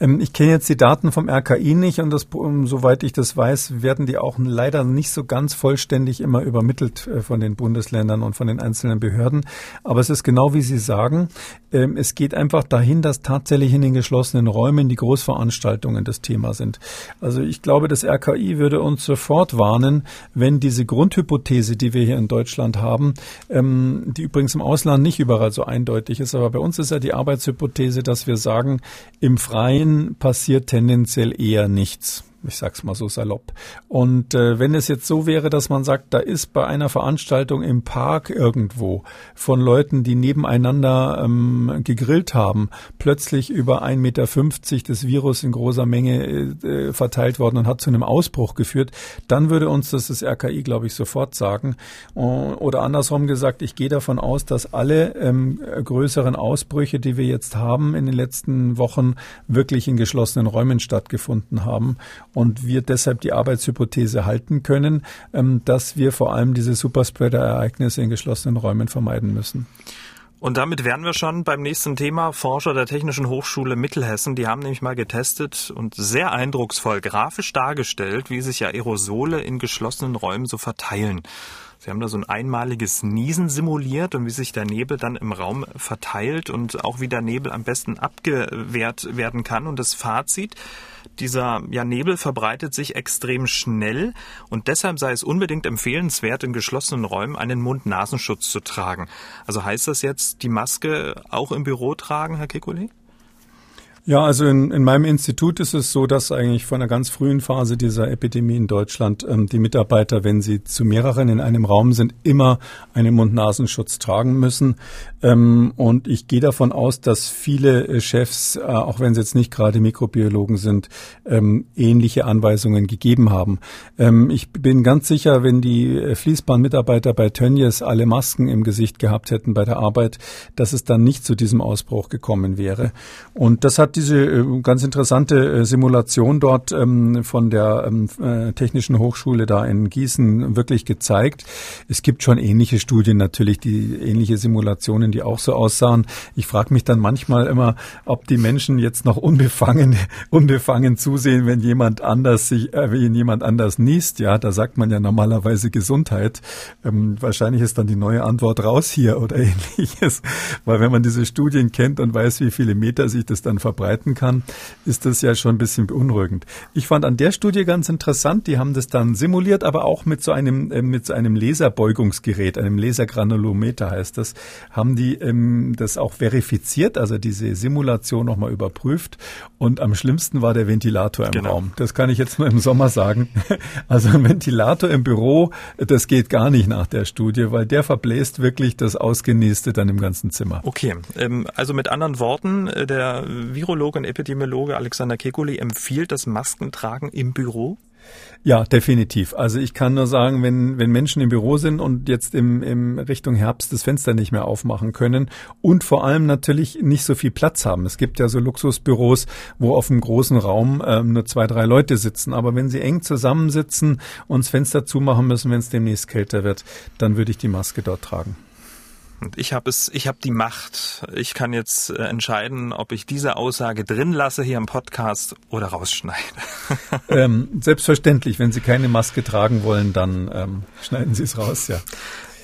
Speaker 2: Ähm, ich kenne jetzt die Daten vom RKI nicht und das, soweit ich das weiß, werden die auch leider nicht so ganz vollständig immer übermittelt äh, von den Bundesländern und von den einzelnen Behörden. Aber es ist genau wie Sie sagen. Ähm, es geht einfach dahin, dass tatsächlich in den geschlossenen Räumen die Großveranstaltungen das Thema sind. Also ich glaube, das RKI würde uns sofort warnen, wenn diese Grundhypothese, die wir hier in Deutschland haben, ähm, die übrigens im Ausland nicht überall so eindeutig ist, aber bei uns ist ja die Arbeitshypothese, dass wir sagen, im Freien passiert tendenziell eher nichts. Ich sag's mal so salopp. Und äh, wenn es jetzt so wäre, dass man sagt, da ist bei einer Veranstaltung im Park irgendwo von Leuten, die nebeneinander ähm, gegrillt haben, plötzlich über 1,50 Meter das Virus in großer Menge äh, verteilt worden und hat zu einem Ausbruch geführt, dann würde uns das das RKI, glaube ich, sofort sagen. Oder andersrum gesagt, ich gehe davon aus, dass alle ähm, größeren Ausbrüche, die wir jetzt haben in den letzten Wochen, wirklich in geschlossenen Räumen stattgefunden haben und wir deshalb die Arbeitshypothese halten können, ähm, dass wir vor allem diese Superspreader-Ereignisse in geschlossenen Räumen vermeiden müssen.
Speaker 1: Und damit wären wir schon beim nächsten Thema. Forscher der Technischen Hochschule Mittelhessen, die haben nämlich mal getestet und sehr eindrucksvoll grafisch dargestellt, wie sich ja Aerosole in geschlossenen Räumen so verteilen. Sie haben da so ein einmaliges Niesen simuliert und wie sich der Nebel dann im Raum verteilt und auch wie der Nebel am besten abgewehrt werden kann. Und das Fazit, dieser ja, Nebel verbreitet sich extrem schnell und deshalb sei es unbedingt empfehlenswert, in geschlossenen Räumen einen Mund-Nasenschutz zu tragen. Also heißt das jetzt, die Maske auch im Büro tragen, Herr Kekulé?
Speaker 2: Ja, also in, in meinem Institut ist es so, dass eigentlich von einer ganz frühen Phase dieser Epidemie in Deutschland ähm, die Mitarbeiter, wenn sie zu mehreren in einem Raum sind, immer einen Mund-Nasenschutz tragen müssen. Ähm, und ich gehe davon aus, dass viele äh, Chefs, äh, auch wenn sie jetzt nicht gerade Mikrobiologen sind, ähm, ähnliche Anweisungen gegeben haben. Ähm, ich bin ganz sicher, wenn die äh, Fließbandmitarbeiter bei Tönnies alle Masken im Gesicht gehabt hätten bei der Arbeit, dass es dann nicht zu diesem Ausbruch gekommen wäre. Und das hat diese äh, ganz interessante äh, Simulation dort ähm, von der ähm, äh, Technischen Hochschule da in Gießen wirklich gezeigt. Es gibt schon ähnliche Studien natürlich, die ähnliche Simulationen, die auch so aussahen. Ich frage mich dann manchmal immer, ob die Menschen jetzt noch unbefangen, unbefangen zusehen, wenn jemand anders sich, äh, wenn jemand anders niest. Ja, da sagt man ja normalerweise Gesundheit. Ähm, wahrscheinlich ist dann die neue Antwort raus hier oder ähnliches, weil wenn man diese Studien kennt und weiß, wie viele Meter sich das dann verbreitet, verbreiten kann, ist das ja schon ein bisschen beunruhigend. Ich fand an der Studie ganz interessant, die haben das dann simuliert, aber auch mit so einem, äh, mit so einem Laserbeugungsgerät, einem Lasergranulometer heißt das, haben die ähm, das auch verifiziert, also diese Simulation nochmal überprüft. Und am schlimmsten war der Ventilator im genau. Raum. Das kann ich jetzt nur im Sommer sagen. Also ein Ventilator im Büro, das geht gar nicht nach der Studie, weil der verbläst wirklich das Ausgenäste dann im ganzen Zimmer.
Speaker 1: Okay, ähm, also mit anderen Worten, äh, der Virologe Virologe und Epidemiologe Alexander Kekulé empfiehlt das Maskentragen im Büro?
Speaker 2: Ja, definitiv. Also ich kann nur sagen, wenn, wenn Menschen im Büro sind und jetzt im, im Richtung Herbst das Fenster nicht mehr aufmachen können und vor allem natürlich nicht so viel Platz haben. Es gibt ja so Luxusbüros, wo auf einem großen Raum ähm, nur zwei, drei Leute sitzen. Aber wenn sie eng zusammensitzen und das Fenster zumachen müssen, wenn es demnächst kälter wird, dann würde ich die Maske dort tragen.
Speaker 1: Und ich habe es, ich habe die Macht. Ich kann jetzt äh, entscheiden, ob ich diese Aussage drin lasse hier im Podcast oder rausschneide.
Speaker 2: ähm, selbstverständlich, wenn Sie keine Maske tragen wollen, dann ähm, schneiden Sie es raus, ja.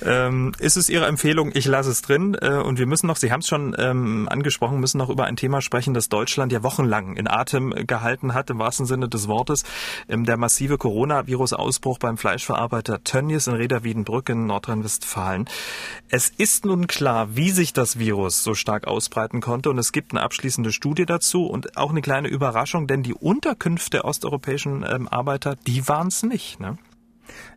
Speaker 1: Ähm, ist es Ihre Empfehlung, ich lasse es drin äh, und wir müssen noch, Sie haben es schon ähm, angesprochen, müssen noch über ein Thema sprechen, das Deutschland ja wochenlang in Atem gehalten hat, im wahrsten Sinne des Wortes. Ähm, der massive Coronavirus-Ausbruch beim Fleischverarbeiter Tönnies in Reda-Wiedenbrück in Nordrhein-Westfalen. Es ist nun klar, wie sich das Virus so stark ausbreiten konnte und es gibt eine abschließende Studie dazu und auch eine kleine Überraschung, denn die Unterkünfte der osteuropäischen ähm, Arbeiter, die waren es nicht. Ne?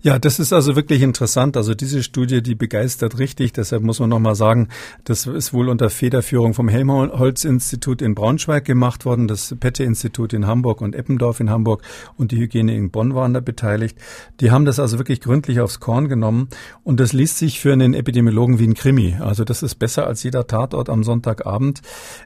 Speaker 2: Ja, das ist also wirklich interessant. Also diese Studie, die begeistert richtig. Deshalb muss man nochmal sagen, das ist wohl unter Federführung vom Helmholtz-Institut in Braunschweig gemacht worden, das Pette-Institut in Hamburg und Eppendorf in Hamburg und die Hygiene in Bonn waren da beteiligt. Die haben das also wirklich gründlich aufs Korn genommen und das liest sich für einen Epidemiologen wie ein Krimi. Also das ist besser als jeder Tatort am Sonntagabend.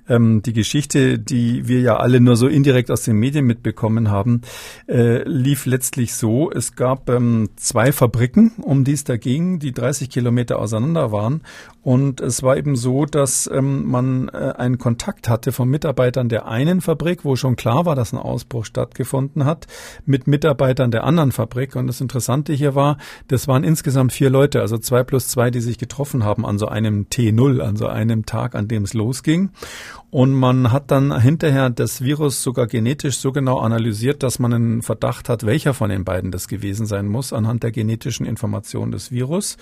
Speaker 2: Ähm, die Geschichte, die wir ja alle nur so indirekt aus den Medien mitbekommen haben, äh, lief letztlich so. Es gab ähm, zwei Fabriken, um die es da ging, die 30 Kilometer auseinander waren. Und es war eben so, dass ähm, man äh, einen Kontakt hatte von Mitarbeitern der einen Fabrik, wo schon klar war, dass ein Ausbruch stattgefunden hat, mit Mitarbeitern der anderen Fabrik. Und das Interessante hier war, das waren insgesamt vier Leute, also zwei plus zwei, die sich getroffen haben an so einem T0, an so einem Tag, an dem es losging. Und man hat dann hinterher das Virus sogar genetisch so genau analysiert, dass man einen Verdacht hat, welcher von den beiden das gewesen sein muss, anhand der genetischen Information des Virus.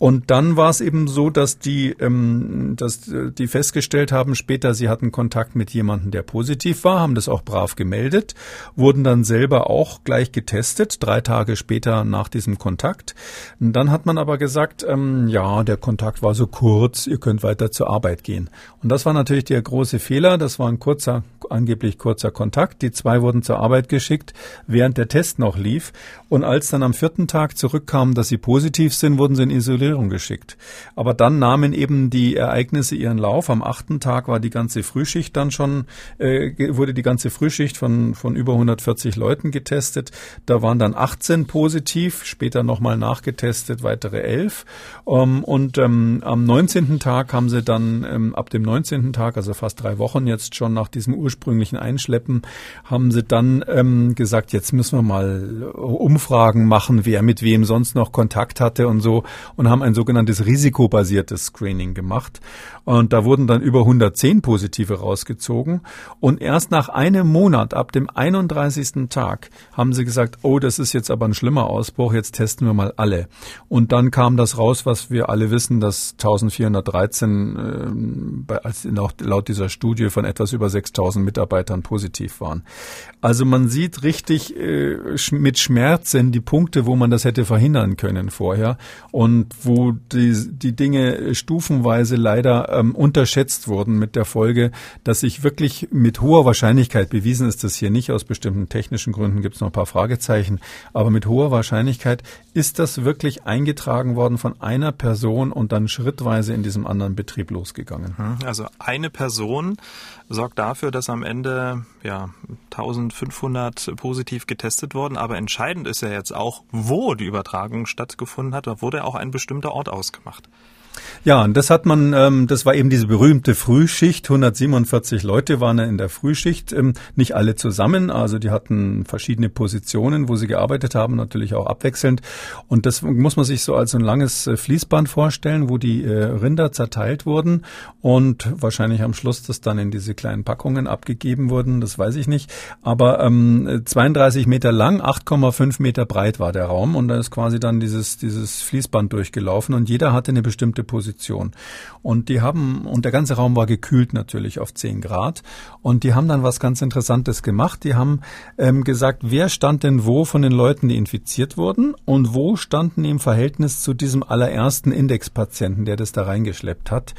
Speaker 2: Und dann war es eben so, dass die, ähm, dass die festgestellt haben später, sie hatten Kontakt mit jemandem, der positiv war, haben das auch brav gemeldet, wurden dann selber auch gleich getestet, drei Tage später nach diesem Kontakt. Und dann hat man aber gesagt, ähm, ja, der Kontakt war so kurz, ihr könnt weiter zur Arbeit gehen. Und das war natürlich der große Fehler. Das war ein kurzer, angeblich kurzer Kontakt. Die zwei wurden zur Arbeit geschickt, während der Test noch lief. Und als dann am vierten Tag zurückkamen, dass sie positiv sind, wurden sie in Isolierung geschickt. Aber dann nahmen eben die Ereignisse ihren Lauf. Am achten Tag war die ganze Frühschicht dann schon, äh, wurde die ganze Frühschicht von, von über 140 Leuten getestet. Da waren dann 18 positiv, später nochmal nachgetestet, weitere 11. Um, und ähm, am 19. Tag haben sie dann, ähm, ab dem 19. Tag, also fast drei Wochen jetzt schon nach diesem ursprünglichen Einschleppen, haben sie dann ähm, gesagt, jetzt müssen wir mal Umfragen machen, wer mit wem sonst noch Kontakt hatte und so und haben ein sogenanntes risikobasiertes Screening gemacht. Und da wurden dann über 110 Positive rausgezogen. Und erst nach einem Monat, ab dem 31. Tag, haben sie gesagt, oh, das ist jetzt aber ein schlimmer Ausbruch, jetzt testen wir mal alle. Und dann kam das raus, was wir alle wissen, dass 1413 äh, laut dieser Studie von etwas über 6000 Mitarbeitern positiv waren. Also man sieht richtig äh, mit Schmerzen die Punkte, wo man das hätte verhindern können vorher und wo die, die Dinge stufenweise leider ähm, unterschätzt wurden mit der Folge, dass sich wirklich mit hoher Wahrscheinlichkeit, bewiesen ist das hier nicht, aus bestimmten technischen Gründen gibt es noch ein paar Fragezeichen, aber mit hoher Wahrscheinlichkeit ist das wirklich eingetragen worden von einer Person und dann schrittweise in diesem anderen Betrieb losgegangen.
Speaker 1: Hm, also eine Person sorgt dafür, dass am Ende ja 1500 positiv getestet wurden, aber entscheidend ist ja jetzt auch, wo die Übertragung stattgefunden hat. Da wurde auch ein bestimmter Ort ausgemacht.
Speaker 2: Ja, und das hat man, ähm, das war eben diese berühmte Frühschicht. 147 Leute waren in der Frühschicht, ähm, nicht alle zusammen. Also die hatten verschiedene Positionen, wo sie gearbeitet haben, natürlich auch abwechselnd. Und das muss man sich so als ein langes äh, Fließband vorstellen, wo die äh, Rinder zerteilt wurden und wahrscheinlich am Schluss das dann in diese kleinen Packungen abgegeben wurden. Das weiß ich nicht. Aber ähm, 32 Meter lang, 8,5 Meter breit war der Raum und da ist quasi dann dieses dieses Fließband durchgelaufen und jeder hatte eine bestimmte bestimmte Position. Und die haben, und der ganze Raum war gekühlt natürlich auf 10 Grad. Und die haben dann was ganz Interessantes gemacht. Die haben ähm, gesagt, wer stand denn wo von den Leuten, die infiziert wurden und wo standen im Verhältnis zu diesem allerersten Indexpatienten, der das da reingeschleppt hat.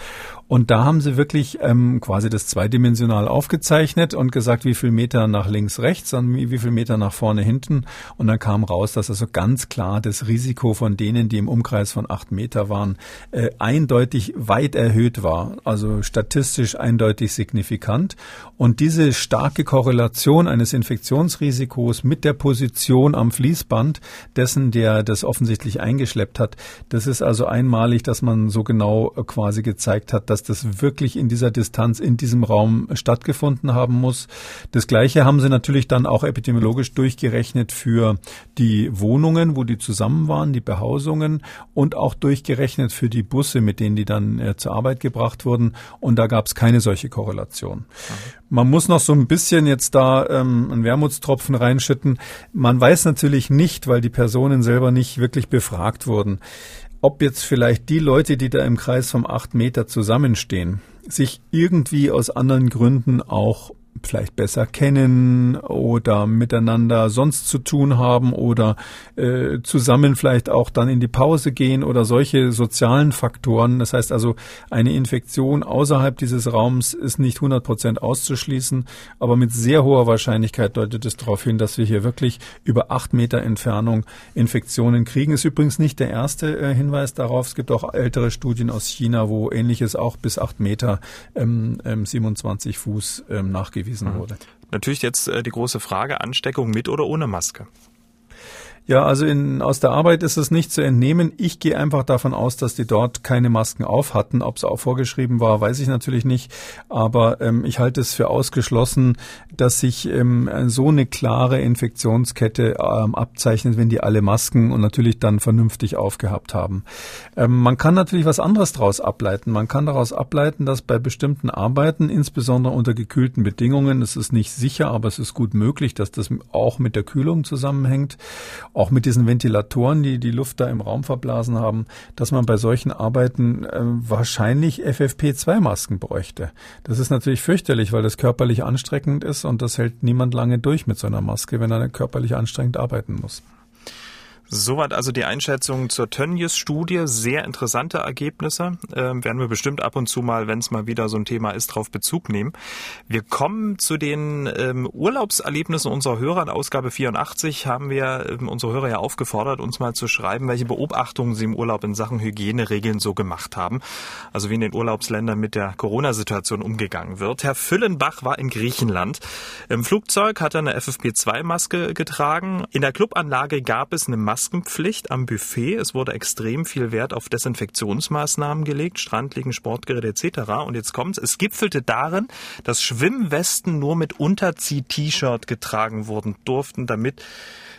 Speaker 2: Und da haben sie wirklich ähm, quasi das zweidimensional aufgezeichnet und gesagt, wie viel Meter nach links, rechts und wie, viel Meter nach vorne, hinten. Und dann kam raus, dass also ganz klar das Risiko von denen, die im Umkreis von acht Meter waren, äh, eindeutig weit erhöht war. Also statistisch eindeutig signifikant. Und diese starke Korrelation eines Infektionsrisikos mit der Position am Fließband dessen, der das offensichtlich eingeschleppt hat, das ist also einmalig, dass man so genau äh, quasi gezeigt hat, dass dass das wirklich in dieser Distanz in diesem Raum stattgefunden haben muss. Das Gleiche haben sie natürlich dann auch epidemiologisch durchgerechnet für die Wohnungen, wo die zusammen waren, die Behausungen und auch durchgerechnet für die Busse, mit denen die dann äh, zur Arbeit gebracht wurden. Und da gab es keine solche Korrelation. Mhm. Man muss noch so ein bisschen jetzt da ähm, einen Wermutstropfen reinschütten. Man weiß natürlich nicht, weil die Personen selber nicht wirklich befragt wurden ob jetzt vielleicht die Leute, die da im Kreis vom acht Meter zusammenstehen, sich irgendwie aus anderen Gründen auch vielleicht besser kennen oder miteinander sonst zu tun haben oder äh, zusammen vielleicht auch dann in die Pause gehen oder solche sozialen Faktoren. Das heißt also, eine Infektion außerhalb dieses Raums ist nicht 100 Prozent auszuschließen, aber mit sehr hoher Wahrscheinlichkeit deutet es darauf hin, dass wir hier wirklich über acht Meter Entfernung Infektionen kriegen. Ist übrigens nicht der erste äh, Hinweis darauf. Es gibt auch ältere Studien aus China, wo ähnliches auch bis acht Meter ähm, ähm, 27 Fuß ähm, nachgewiesen nachgewiesen mhm. wurde.
Speaker 1: Natürlich jetzt äh, die große Frage, Ansteckung mit oder ohne Maske?
Speaker 2: Ja, also in, aus der Arbeit ist es nicht zu entnehmen. Ich gehe einfach davon aus, dass die dort keine Masken auf hatten. Ob es auch vorgeschrieben war, weiß ich natürlich nicht. Aber ähm, ich halte es für ausgeschlossen, dass sich ähm, so eine klare Infektionskette ähm, abzeichnet, wenn die alle Masken und natürlich dann vernünftig aufgehabt haben. Ähm, man kann natürlich was anderes daraus ableiten. Man kann daraus ableiten, dass bei bestimmten Arbeiten, insbesondere unter gekühlten Bedingungen, es ist nicht sicher, aber es ist gut möglich, dass das auch mit der Kühlung zusammenhängt auch mit diesen Ventilatoren, die die Luft da im Raum verblasen haben, dass man bei solchen Arbeiten äh, wahrscheinlich FFP2-Masken bräuchte. Das ist natürlich fürchterlich, weil das körperlich anstrengend ist und das hält niemand lange durch mit so einer Maske, wenn er körperlich anstrengend arbeiten muss.
Speaker 1: Soweit also die Einschätzung zur Tönnies-Studie. Sehr interessante Ergebnisse. Ähm, werden wir bestimmt ab und zu mal, wenn es mal wieder so ein Thema ist, darauf Bezug nehmen. Wir kommen zu den ähm, Urlaubserlebnissen unserer Hörer. In Ausgabe 84 haben wir ähm, unsere Hörer ja aufgefordert, uns mal zu schreiben, welche Beobachtungen sie im Urlaub in Sachen Hygieneregeln so gemacht haben. Also wie in den Urlaubsländern mit der Corona-Situation umgegangen wird. Herr Füllenbach war in Griechenland. Im Flugzeug hat er eine FFP2-Maske getragen. In der Clubanlage gab es eine Maske Maskenpflicht am Buffet. Es wurde extrem viel Wert auf Desinfektionsmaßnahmen gelegt, Strandliegen, Sportgeräte etc. Und jetzt kommt's, es gipfelte darin, dass Schwimmwesten nur mit Unterzieh-T-Shirt getragen wurden durften, damit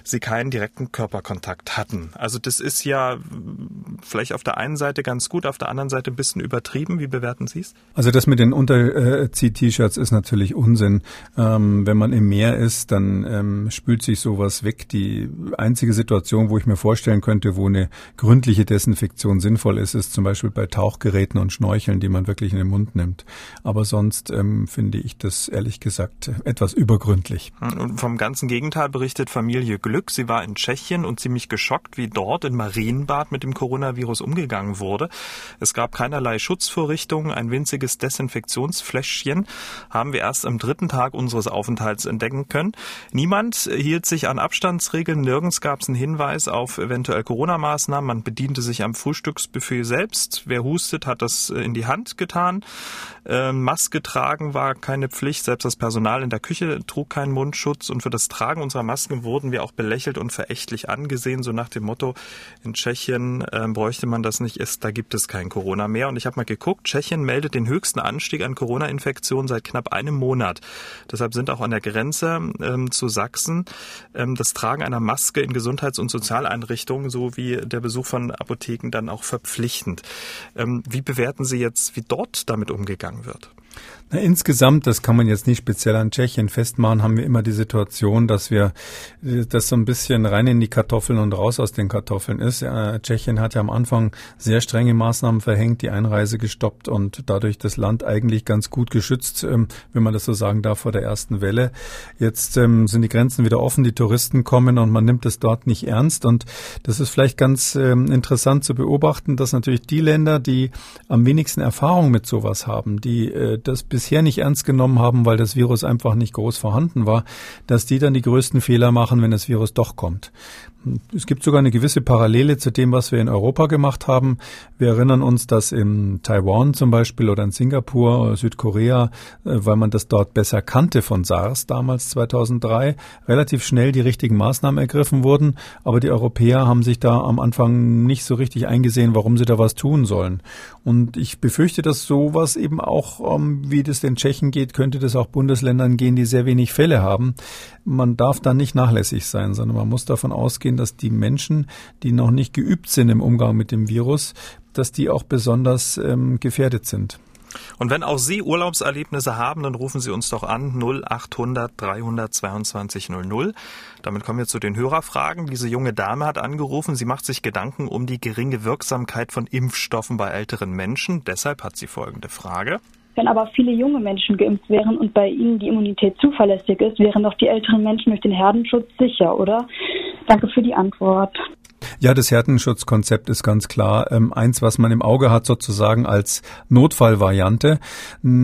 Speaker 1: sie keinen direkten Körperkontakt hatten. Also das ist ja vielleicht auf der einen Seite ganz gut, auf der anderen Seite ein bisschen übertrieben. Wie bewerten Sie es?
Speaker 2: Also das mit den Unterzieh-T-Shirts ist natürlich Unsinn. Ähm, wenn man im Meer ist, dann ähm, spült sich sowas weg. Die einzige Situation, wo ich mir vorstellen könnte, wo eine gründliche Desinfektion sinnvoll ist, ist zum Beispiel bei Tauchgeräten und Schnorcheln, die man wirklich in den Mund nimmt. Aber sonst ähm, finde ich das ehrlich gesagt etwas übergründlich.
Speaker 1: Und vom ganzen Gegenteil berichtet Familie Glück. Sie war in Tschechien und ziemlich geschockt, wie dort in Marienbad mit dem Coronavirus umgegangen wurde. Es gab keinerlei Schutzvorrichtungen, ein winziges Desinfektionsfläschchen haben wir erst am dritten Tag unseres Aufenthalts entdecken können. Niemand hielt sich an Abstandsregeln, nirgends gab es einen Hinweis auf eventuell Corona-Maßnahmen. Man bediente sich am Frühstücksbuffet selbst. Wer hustet, hat das in die Hand getan. Ähm, Maske tragen war keine Pflicht. Selbst das Personal in der Küche trug keinen Mundschutz. Und für das Tragen unserer Masken wurden wir auch belächelt und verächtlich angesehen, so nach dem Motto, in Tschechien äh, bräuchte man das nicht, da gibt es kein Corona mehr. Und ich habe mal geguckt, Tschechien meldet den höchsten Anstieg an Corona-Infektionen seit knapp einem Monat. Deshalb sind auch an der Grenze ähm, zu Sachsen ähm, das Tragen einer Maske in Gesundheits- und Sozialeinrichtungen sowie der Besuch von Apotheken dann auch verpflichtend. Ähm, wie bewerten Sie jetzt, wie dort damit umgegangen wird?
Speaker 2: Na, insgesamt, das kann man jetzt nicht speziell an Tschechien festmachen, haben wir immer die Situation, dass wir äh, das so ein bisschen rein in die Kartoffeln und raus aus den Kartoffeln ist. Äh, Tschechien hat ja am Anfang sehr strenge Maßnahmen verhängt, die Einreise gestoppt und dadurch das Land eigentlich ganz gut geschützt, ähm, wenn man das so sagen darf, vor der ersten Welle. Jetzt ähm, sind die Grenzen wieder offen, die Touristen kommen und man nimmt es dort nicht ernst. Und das ist vielleicht ganz ähm, interessant zu beobachten, dass natürlich die Länder, die am wenigsten Erfahrung mit sowas haben, die äh, das bis bisher nicht ernst genommen haben, weil das Virus einfach nicht groß vorhanden war, dass die dann die größten Fehler machen, wenn das Virus doch kommt. Es gibt sogar eine gewisse Parallele zu dem, was wir in Europa gemacht haben. Wir erinnern uns, dass in Taiwan zum Beispiel oder in Singapur, Südkorea, äh, weil man das dort besser kannte von SARS damals 2003, relativ schnell die richtigen Maßnahmen ergriffen wurden. Aber die Europäer haben sich da am Anfang nicht so richtig eingesehen, warum sie da was tun sollen. Und ich befürchte, dass sowas eben auch, ähm, wie das den Tschechen geht, könnte das auch Bundesländern gehen, die sehr wenig Fälle haben. Man darf da nicht nachlässig sein, sondern man muss davon ausgehen, dass die Menschen, die noch nicht geübt sind im Umgang mit dem Virus, dass die auch besonders ähm, gefährdet sind.
Speaker 1: Und wenn auch Sie Urlaubserlebnisse haben, dann rufen Sie uns doch an 0800 322 00. Damit kommen wir zu den Hörerfragen. Diese junge Dame hat angerufen. Sie macht sich Gedanken um die geringe Wirksamkeit von Impfstoffen bei älteren Menschen. Deshalb hat sie folgende Frage.
Speaker 7: Wenn aber viele junge Menschen geimpft wären und bei ihnen die Immunität zuverlässig ist, wären doch die älteren Menschen durch den Herdenschutz sicher, oder? Danke für die Antwort.
Speaker 2: Ja, das Härtenschutzkonzept ist ganz klar ähm, eins, was man im Auge hat, sozusagen als Notfallvariante.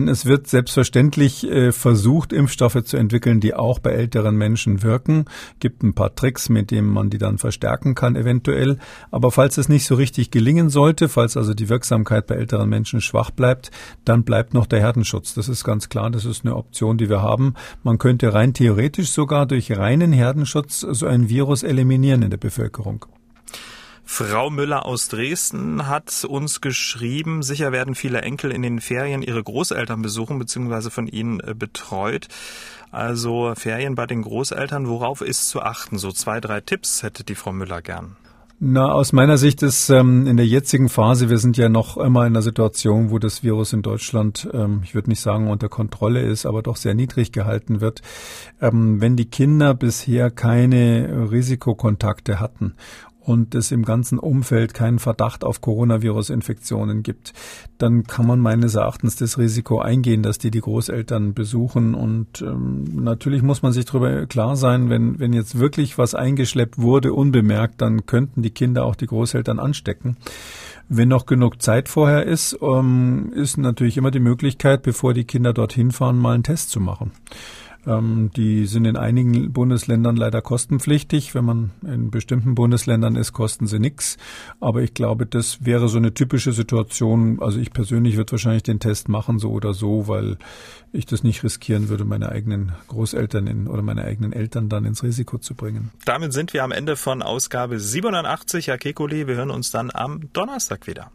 Speaker 2: Es wird selbstverständlich äh, versucht, Impfstoffe zu entwickeln, die auch bei älteren Menschen wirken. Gibt ein paar Tricks, mit denen man die dann verstärken kann, eventuell. Aber falls es nicht so richtig gelingen sollte, falls also die Wirksamkeit bei älteren Menschen schwach bleibt, dann bleibt noch der Herdenschutz. Das ist ganz klar. Das ist eine Option, die wir haben. Man könnte rein theoretisch sogar durch reinen Herdenschutz so ein Virus eliminieren in der Bevölkerung.
Speaker 1: Frau Müller aus Dresden hat uns geschrieben, sicher werden viele Enkel in den Ferien ihre Großeltern besuchen bzw. von ihnen äh, betreut. Also Ferien bei den Großeltern, worauf ist zu achten? So zwei, drei Tipps hätte die Frau Müller gern.
Speaker 2: Na, aus meiner Sicht ist ähm, in der jetzigen Phase, wir sind ja noch immer in einer Situation, wo das Virus in Deutschland, ähm, ich würde nicht sagen unter Kontrolle ist, aber doch sehr niedrig gehalten wird. Ähm, wenn die Kinder bisher keine Risikokontakte hatten und es im ganzen Umfeld keinen Verdacht auf Coronavirus-Infektionen gibt, dann kann man meines Erachtens das Risiko eingehen, dass die die Großeltern besuchen. Und ähm, natürlich muss man sich darüber klar sein, wenn, wenn jetzt wirklich was eingeschleppt wurde, unbemerkt, dann könnten die Kinder auch die Großeltern anstecken. Wenn noch genug Zeit vorher ist, ähm, ist natürlich immer die Möglichkeit, bevor die Kinder dorthin fahren, mal einen Test zu machen. Ähm, die sind in einigen Bundesländern leider kostenpflichtig. Wenn man in bestimmten Bundesländern ist, kosten sie nichts. Aber ich glaube, das wäre so eine typische Situation. Also ich persönlich würde wahrscheinlich den Test machen, so oder so, weil ich das nicht riskieren würde, meine eigenen Großeltern in, oder meine eigenen Eltern dann ins Risiko zu bringen.
Speaker 1: Damit sind wir am Ende von Ausgabe 87, Herr Kekuli. Wir hören uns dann am Donnerstag wieder.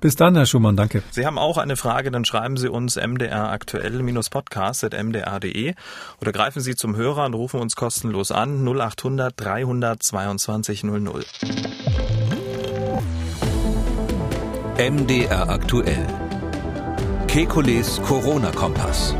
Speaker 2: Bis dann, Herr Schumann, danke.
Speaker 1: Sie haben auch eine Frage, dann schreiben Sie uns mdraktuell-podcast.mdr.de oder greifen Sie zum Hörer und rufen uns kostenlos an 0800 322 00.
Speaker 8: MDR aktuell. Kekules Corona-Kompass.